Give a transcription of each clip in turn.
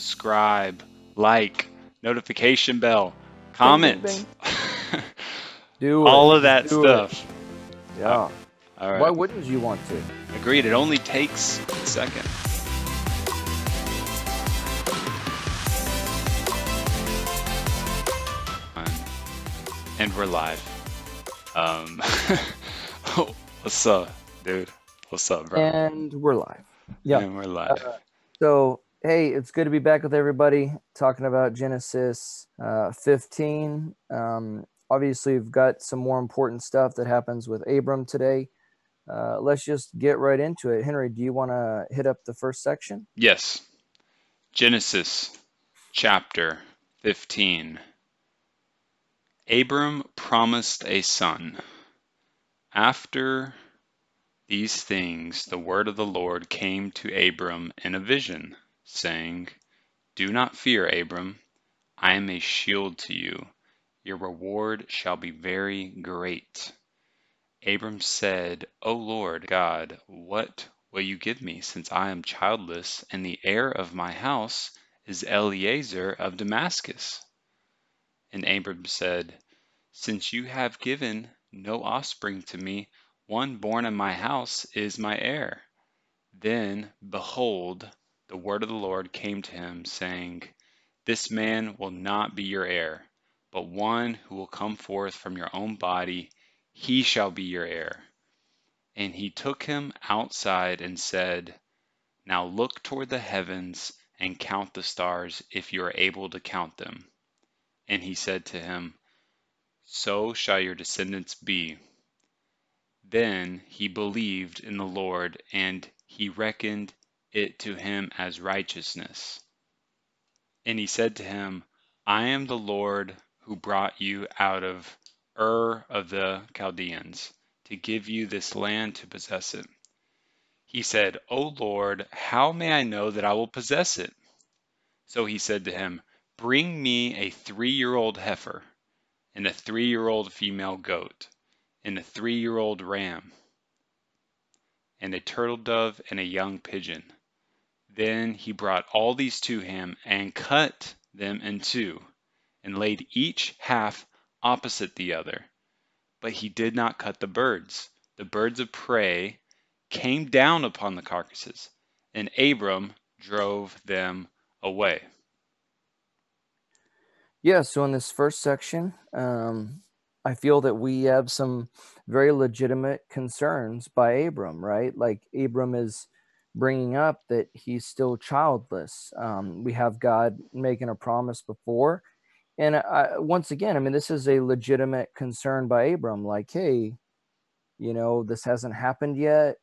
subscribe, like, notification bell, comment, bing. Do all it. of that Do stuff. It. Yeah. All right. Why wouldn't you want to? Agreed. It only takes a second. And we're live. Um, what's up, dude? What's up, bro? And we're live. Yeah. And we're live. So, hey, it's good to be back with everybody talking about Genesis uh, 15. Um, obviously, we've got some more important stuff that happens with Abram today. Uh, let's just get right into it. Henry, do you want to hit up the first section? Yes. Genesis chapter 15. Abram promised a son. After these things, the word of the Lord came to Abram in a vision, saying, Do not fear, Abram. I am a shield to you. Your reward shall be very great. Abram said, O Lord God, what will you give me, since I am childless, and the heir of my house is Eliezer of Damascus? And Abram said, Since you have given no offspring to me, one born in my house is my heir. Then, behold, the word of the Lord came to him, saying, This man will not be your heir, but one who will come forth from your own body, he shall be your heir. And he took him outside and said, Now look toward the heavens and count the stars, if you are able to count them. And he said to him, So shall your descendants be. Then he believed in the Lord, and he reckoned it to him as righteousness. And he said to him, I am the Lord who brought you out of Ur of the Chaldeans to give you this land to possess it. He said, O Lord, how may I know that I will possess it? So he said to him, Bring me a three year old heifer, and a three year old female goat, and a three year old ram, and a turtle dove, and a young pigeon. Then he brought all these to him, and cut them in two, and laid each half opposite the other. But he did not cut the birds. The birds of prey came down upon the carcasses, and Abram drove them away. Yeah, so in this first section, um, I feel that we have some very legitimate concerns by Abram, right? Like Abram is bringing up that he's still childless. Um, we have God making a promise before. And I, once again, I mean, this is a legitimate concern by Abram. Like, hey, you know, this hasn't happened yet.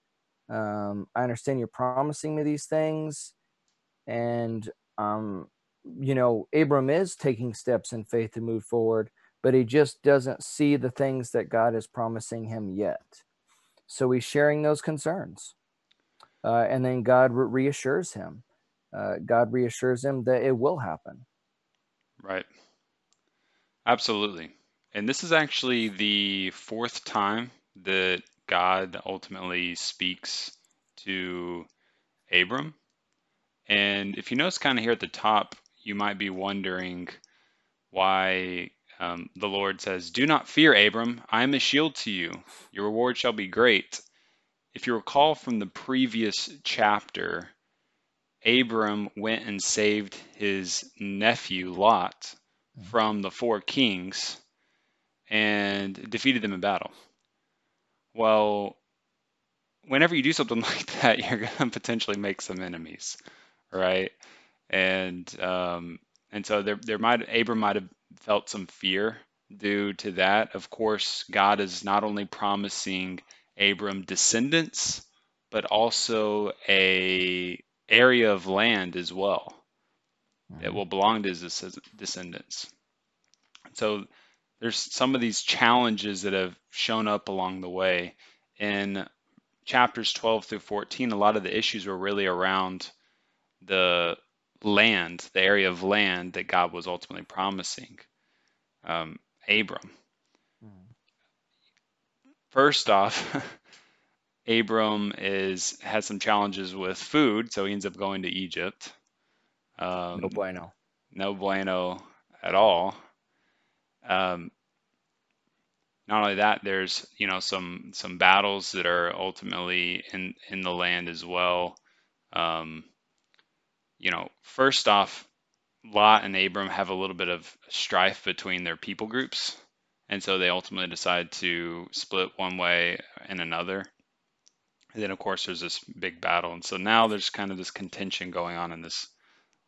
Um, I understand you're promising me these things. And um, you know, Abram is taking steps in faith to move forward, but he just doesn't see the things that God is promising him yet. So he's sharing those concerns. Uh, and then God re- reassures him. Uh, God reassures him that it will happen. Right. Absolutely. And this is actually the fourth time that God ultimately speaks to Abram. And if you notice kind of here at the top, you might be wondering why um, the Lord says, Do not fear, Abram. I am a shield to you. Your reward shall be great. If you recall from the previous chapter, Abram went and saved his nephew Lot from the four kings and defeated them in battle. Well, whenever you do something like that, you're going to potentially make some enemies, right? And um, and so there there might Abram might have felt some fear due to that. Of course, God is not only promising Abram descendants, but also a area of land as well that will belong to his descendants. So there's some of these challenges that have shown up along the way. In chapters 12 through 14, a lot of the issues were really around the land, the area of land that God was ultimately promising um, Abram. First off, Abram is has some challenges with food, so he ends up going to Egypt. Um, No bueno. no bueno at all. Um, not only that, there's you know some some battles that are ultimately in in the land as well. Um, you know, first off, Lot and Abram have a little bit of strife between their people groups, and so they ultimately decide to split one way and another. And then, of course, there's this big battle, and so now there's kind of this contention going on in this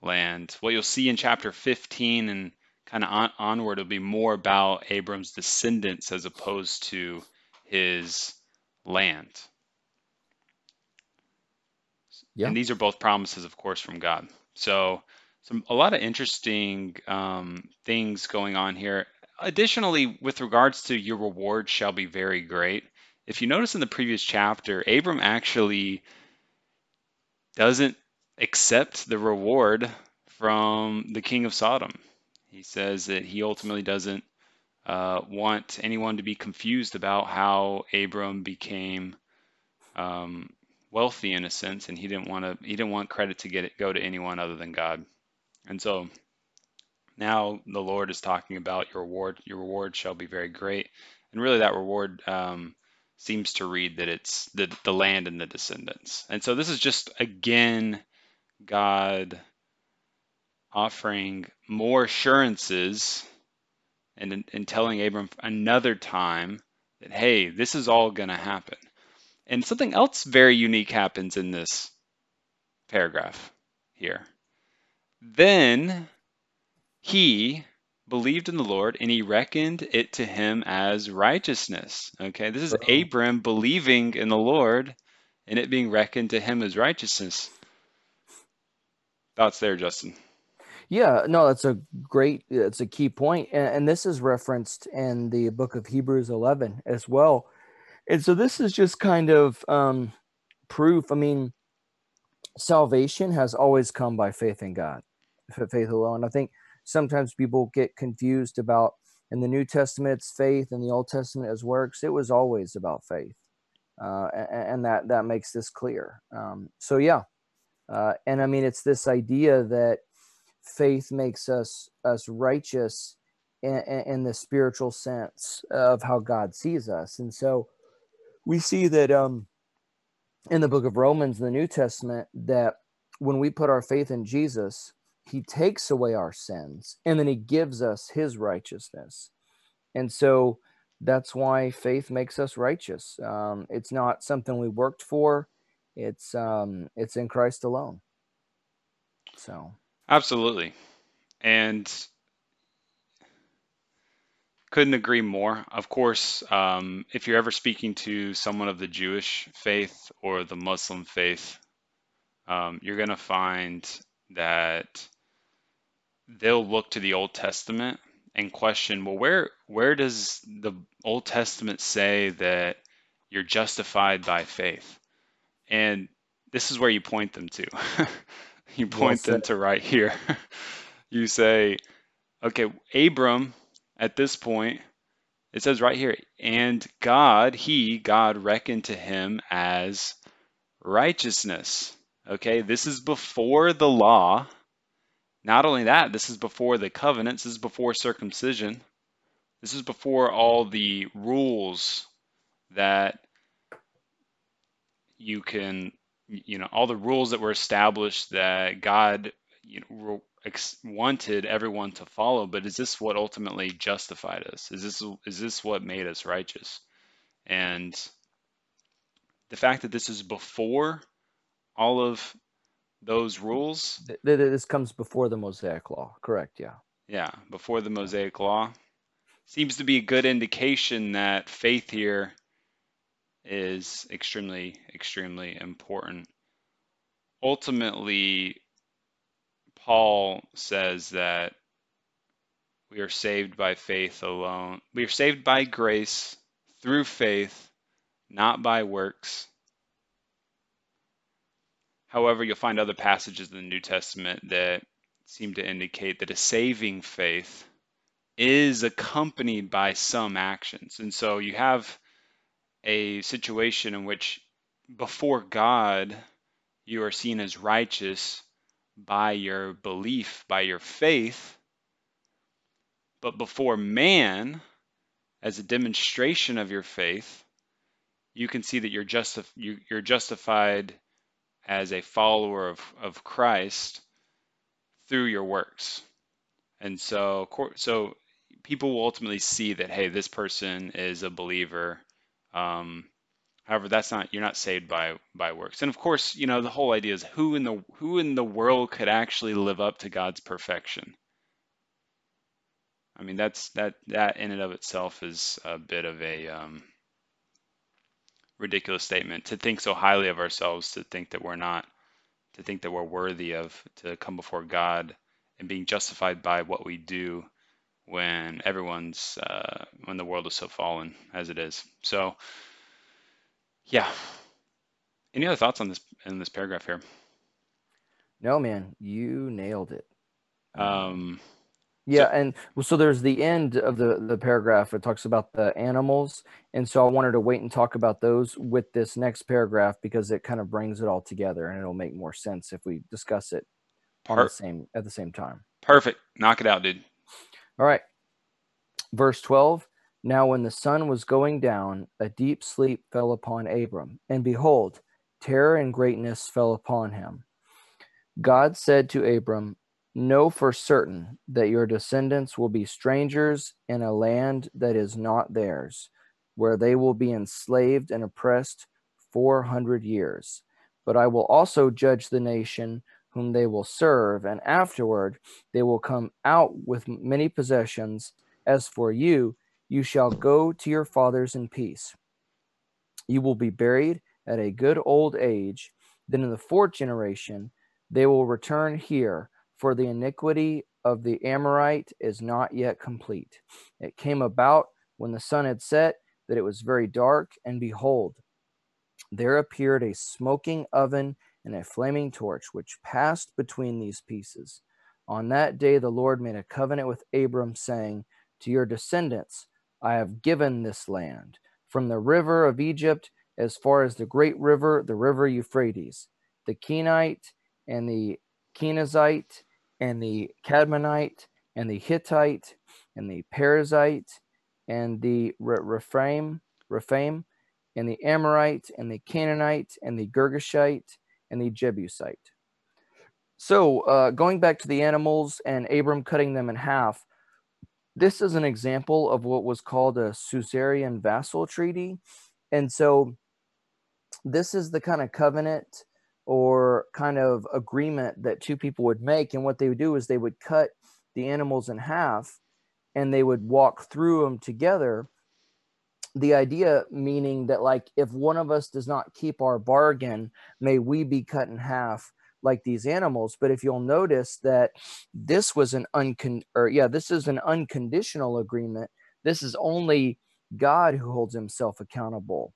land. What you'll see in chapter 15 and kind of on, onward will be more about Abram's descendants as opposed to his land. Yeah. And these are both promises, of course, from God. So, some a lot of interesting um, things going on here. Additionally, with regards to your reward shall be very great. If you notice in the previous chapter, Abram actually doesn't accept the reward from the king of Sodom. He says that he ultimately doesn't uh, want anyone to be confused about how Abram became um, wealthy in a sense, and he didn't want to. He didn't want credit to get it go to anyone other than God. And so now the Lord is talking about your reward. Your reward shall be very great, and really that reward um, seems to read that it's the the land and the descendants. And so this is just again God offering more assurances and, and telling Abram another time that, hey, this is all going to happen. And something else very unique happens in this paragraph here. Then he believed in the Lord and he reckoned it to him as righteousness. Okay, this is Abram believing in the Lord and it being reckoned to him as righteousness. Thoughts there, Justin? Yeah, no, that's a great, it's a key point. And, and this is referenced in the book of Hebrews 11 as well. And so this is just kind of um, proof. I mean, salvation has always come by faith in God, faith alone. I think sometimes people get confused about in the New Testament it's faith, in the Old Testament as works. It was always about faith, uh, and, and, that that makes this clear. Um, so yeah, uh, and I mean it's this idea that faith makes us us righteous in, in the spiritual sense of how God sees us, and so we see that um, in the book of Romans, the New Testament, that when we put our faith in Jesus, he takes away our sins and then he gives us his righteousness. And so that's why faith makes us righteous. Um, it's not something we worked for. It's um, it's in Christ alone. So absolutely, and couldn't agree more. Of course, um, if you're ever speaking to someone of the Jewish faith or the Muslim faith, um, you're going to find that they'll look to the Old Testament and question, well, where where does the Old Testament say that you're justified by faith? And this is where you point them to. you point well them to right here. you say, okay, Abram at this point, it says right here, and God, he, God, reckoned to him as righteousness. Okay, this is before the law. Not only that, this is before the covenants, this is before circumcision. This is before all the rules that you can, you know, all the rules that were established that God you know, wanted everyone to follow, but is this what ultimately justified us? Is this is this what made us righteous? And the fact that this is before all of those rules. This comes before the Mosaic Law, correct? Yeah. Yeah, before the Mosaic Law. Seems to be a good indication that faith here is extremely, extremely important. Ultimately, Paul says that we are saved by faith alone. We are saved by grace through faith, not by works. However, you'll find other passages in the New Testament that seem to indicate that a saving faith is accompanied by some actions. And so you have a situation in which before God you are seen as righteous by your belief, by your faith. But before man, as a demonstration of your faith, you can see that you're, you, you're justified as a follower of, of Christ through your works. And so, so people will ultimately see that, hey, this person is a believer. Um, however, that's not you're not saved by by works. And of course, you know the whole idea is who in the who in the world could actually live up to God's perfection. I mean, that's that that in and of itself is a bit of a um, ridiculous statement to think so highly of ourselves to think that we're not to think that we're worthy of to come before God and being justified by what we do when everyone's uh, when the world is so fallen as it is. So, yeah. Any other thoughts on this in this paragraph here? No, man, you nailed it. Um, yeah, and so there's the end of the the paragraph. It talks about the animals, and so I wanted to wait and talk about those with this next paragraph because it kind of brings it all together, and it'll make more sense if we discuss it on the same at the same time. Perfect. Knock it out, dude. All right. Verse 12 Now, when the sun was going down, a deep sleep fell upon Abram, and behold, terror and greatness fell upon him. God said to Abram, Know for certain that your descendants will be strangers in a land that is not theirs, where they will be enslaved and oppressed 400 years. But I will also judge the nation whom they will serve, and afterward they will come out with many possessions. As for you, you shall go to your fathers in peace. You will be buried at a good old age. Then in the fourth generation they will return here, for the iniquity of the Amorite is not yet complete. It came about when the sun had set that it was very dark, and behold, there appeared a smoking oven and a flaming torch, which passed between these pieces. On that day, the Lord made a covenant with Abram, saying, To your descendants I have given this land, from the river of Egypt as far as the great river, the river Euphrates, the Kenite and the Kenizzite and the Kadmonite and the Hittite and the Perizzite and the Rephaim, Rephaim and the Amorite and the Canaanite and the Girgashite and the Jebusite. So, uh, going back to the animals and Abram cutting them in half, this is an example of what was called a suzerain vassal treaty. And so, this is the kind of covenant or kind of agreement that two people would make. And what they would do is they would cut the animals in half and they would walk through them together. The idea meaning that like if one of us does not keep our bargain may we be cut in half like these animals. But if you'll notice that this was an uncon or yeah this is an unconditional agreement. This is only god who holds himself accountable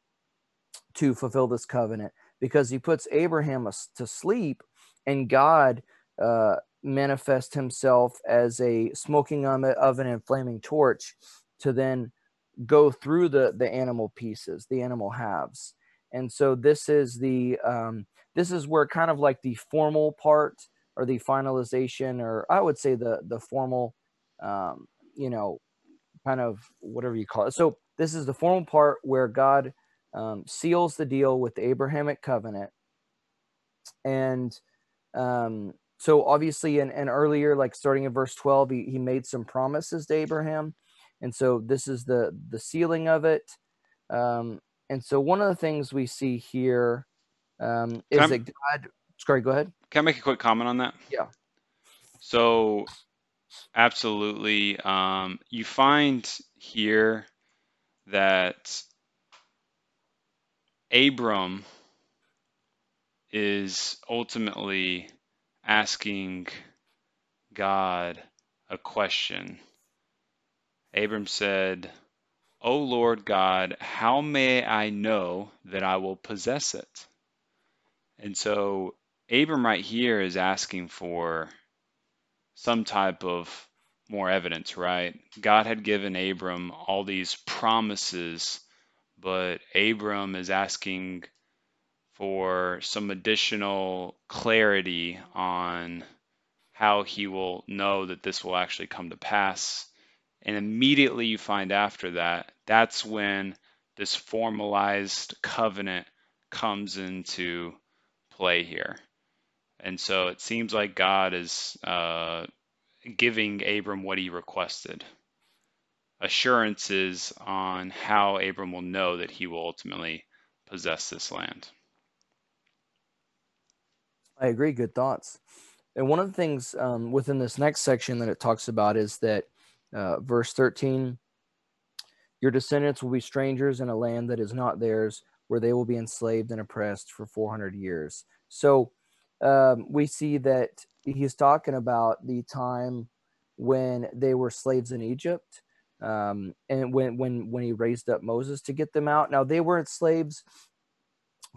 to fulfill this covenant because he puts abraham to sleep and god uh, manifests himself as a smoking oven and flaming torch to then go through the the animal pieces, the animal halves. And so this is the um, this is where kind of like the formal part or the finalization, or I would say the the formal, um, you know, kind of whatever you call it. So this is the formal part where God um, seals the deal with the Abrahamic covenant, and um, so obviously, and, earlier, like starting in verse twelve, he, he made some promises to Abraham. And so this is the the sealing of it. Um, and so one of the things we see here um, is that god sorry go ahead. Can i make a quick comment on that? Yeah. So absolutely um, you find here that abram is ultimately asking god a question Abram said, O Lord God, how may I know that I will possess it? And so Abram right here is asking for some type of more evidence, right? God had given Abram all these promises, but Abram is asking for some additional clarity on how he will know that this will actually come to pass. And immediately you find after that, that's when this formalized covenant comes into play here. And so it seems like God is uh, giving Abram what he requested assurances on how Abram will know that he will ultimately possess this land. I agree. Good thoughts. And one of the things um, within this next section that it talks about is that uh, verse 13 your descendants will be strangers in a land that is not theirs, where they will be enslaved and oppressed for 400 years. So um, we see that he's talking about the time when they were slaves in Egypt um, and when when when he raised up Moses to get them out. Now they weren't slaves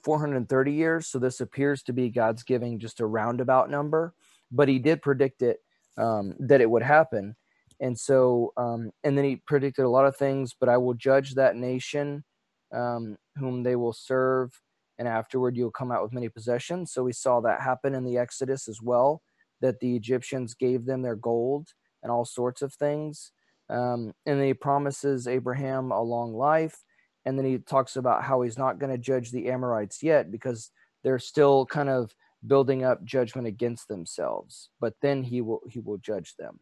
430 years, so this appears to be God's giving just a roundabout number, but he did predict it um, that it would happen, and so um, and then he predicted a lot of things. But I will judge that nation um, whom they will serve, and afterward you'll come out with many possessions. So we saw that happen in the Exodus as well, that the Egyptians gave them their gold and all sorts of things. Um, and he promises Abraham a long life. And then he talks about how he's not going to judge the Amorites yet because they're still kind of building up judgment against themselves. But then he will he will judge them.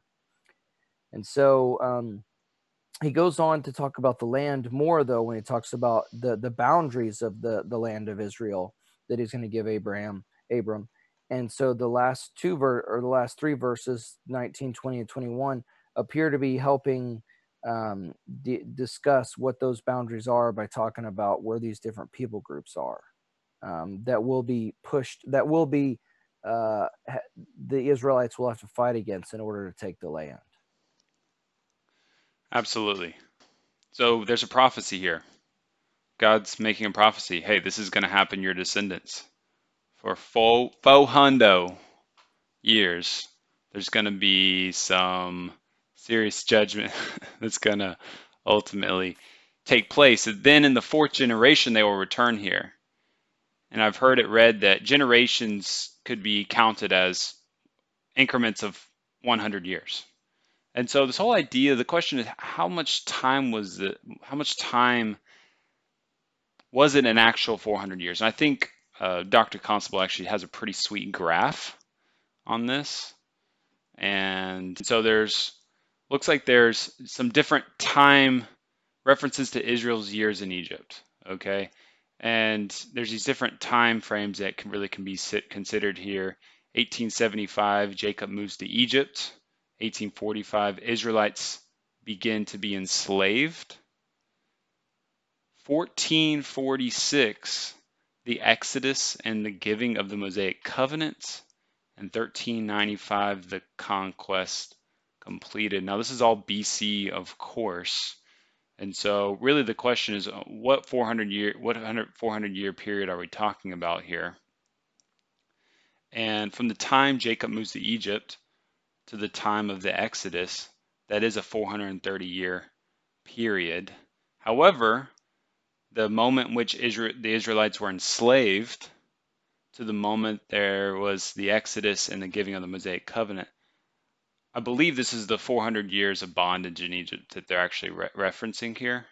And so um, he goes on to talk about the land more though when he talks about the the boundaries of the the land of Israel that he's going to give Abraham Abram. And so the last two ver or the last three verses 19, 20 and 21 appear to be helping um, d- discuss what those boundaries are by talking about where these different people groups are um, that will be pushed, that will be uh, the Israelites will have to fight against in order to take the land. Absolutely. So there's a prophecy here. God's making a prophecy. Hey, this is going to happen your descendants. For fo, fo hundo years, there's going to be some serious judgment that's going to ultimately take place. And then in the fourth generation, they will return here. And I've heard it read that generations could be counted as increments of 100 years. And so this whole idea, the question is how much time was it, how much time was it an actual 400 years? And I think uh, Dr. Constable actually has a pretty sweet graph on this. And so there's looks like there's some different time references to Israel's years in Egypt. Okay, and there's these different time frames that can really can be considered here. 1875, Jacob moves to Egypt. 1845, Israelites begin to be enslaved. 1446, the Exodus and the giving of the Mosaic covenants. And 1395, the conquest completed. Now, this is all BC, of course. And so really the question is uh, what 400 year what 400 year period are we talking about here? And from the time Jacob moves to Egypt to the time of the Exodus, that is a 430 year period. However, the moment in which Israel, the Israelites were enslaved to the moment there was the Exodus and the giving of the Mosaic covenant, I believe this is the 400 years of bondage in Egypt that they're actually re- referencing here.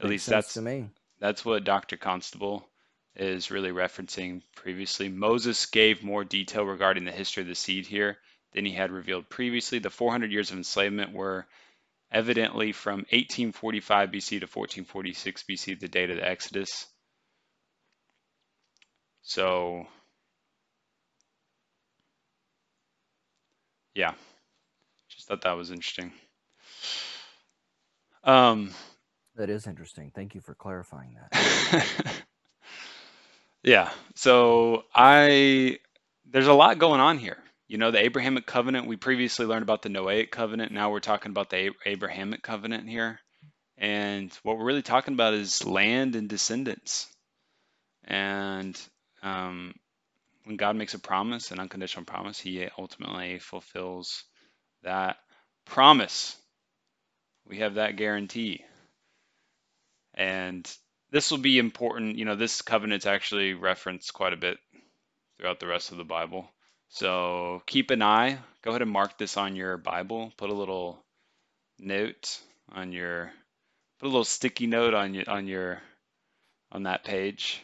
At Makes least that's to me. That's what Dr. Constable is really referencing previously. Moses gave more detail regarding the history of the seed here than he had revealed previously. The 400 years of enslavement were evidently from 1845 BC to 1446 BC, the date of the Exodus. So, yeah, thought that was interesting. Um, that is interesting. Thank you for clarifying that. yeah. So I there's a lot going on here. You know, the Abrahamic covenant, we previously learned about the Noahic covenant. Now we're talking about the Abrahamic covenant here. And what we're really talking about is land and descendants. And um, when God makes a promise, an unconditional promise, he ultimately fulfills that promise. We have that guarantee. And this will be important. You know, this covenant's actually referenced quite a bit throughout the rest of the Bible. So keep an eye. Go ahead and mark this on your Bible. Put a little note on your, put a little sticky note on your on your on that page.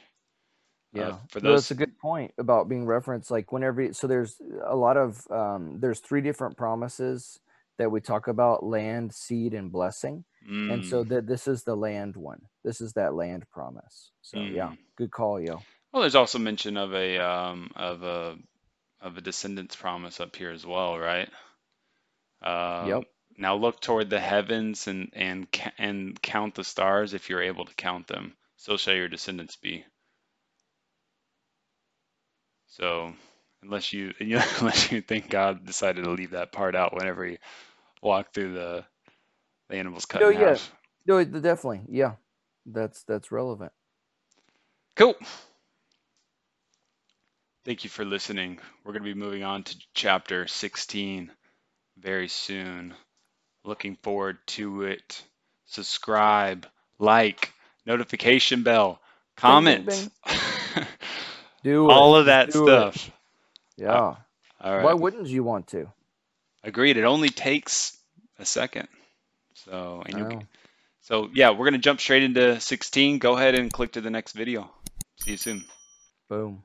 Uh, Yeah, for no, that's a good point about being referenced. Like whenever, so there's a lot of um, there's three different promises that we talk about: land, seed, and blessing. And so mm, that this is the land one. This is that land promise. So yeah, mm. good call, yo. Well, there's also mention of a um of a of a descendant's promise up here as well, right? uh, Yep. Um, now look toward the heavens and and and count the stars if you're able to count them. So shall your descendants be. So unless you unless you think God decided to leave that part out whenever he walked through the the animals cut No, in yeah, half. no, definitely, yeah. That's that's relevant. Cool. Thank you for listening. We're going to be moving on to chapter 16 very soon. Looking forward to it. Subscribe, like, notification bell, Bing, bing, comment, bing. Do it. all of that do it. stuff. Uh, Yeah. Why wouldn't you want to? Agreed. It only takes a second. So, and you'll, so yeah, we're going to jump straight into 16. Go ahead and click to the next video. See you soon. Boom.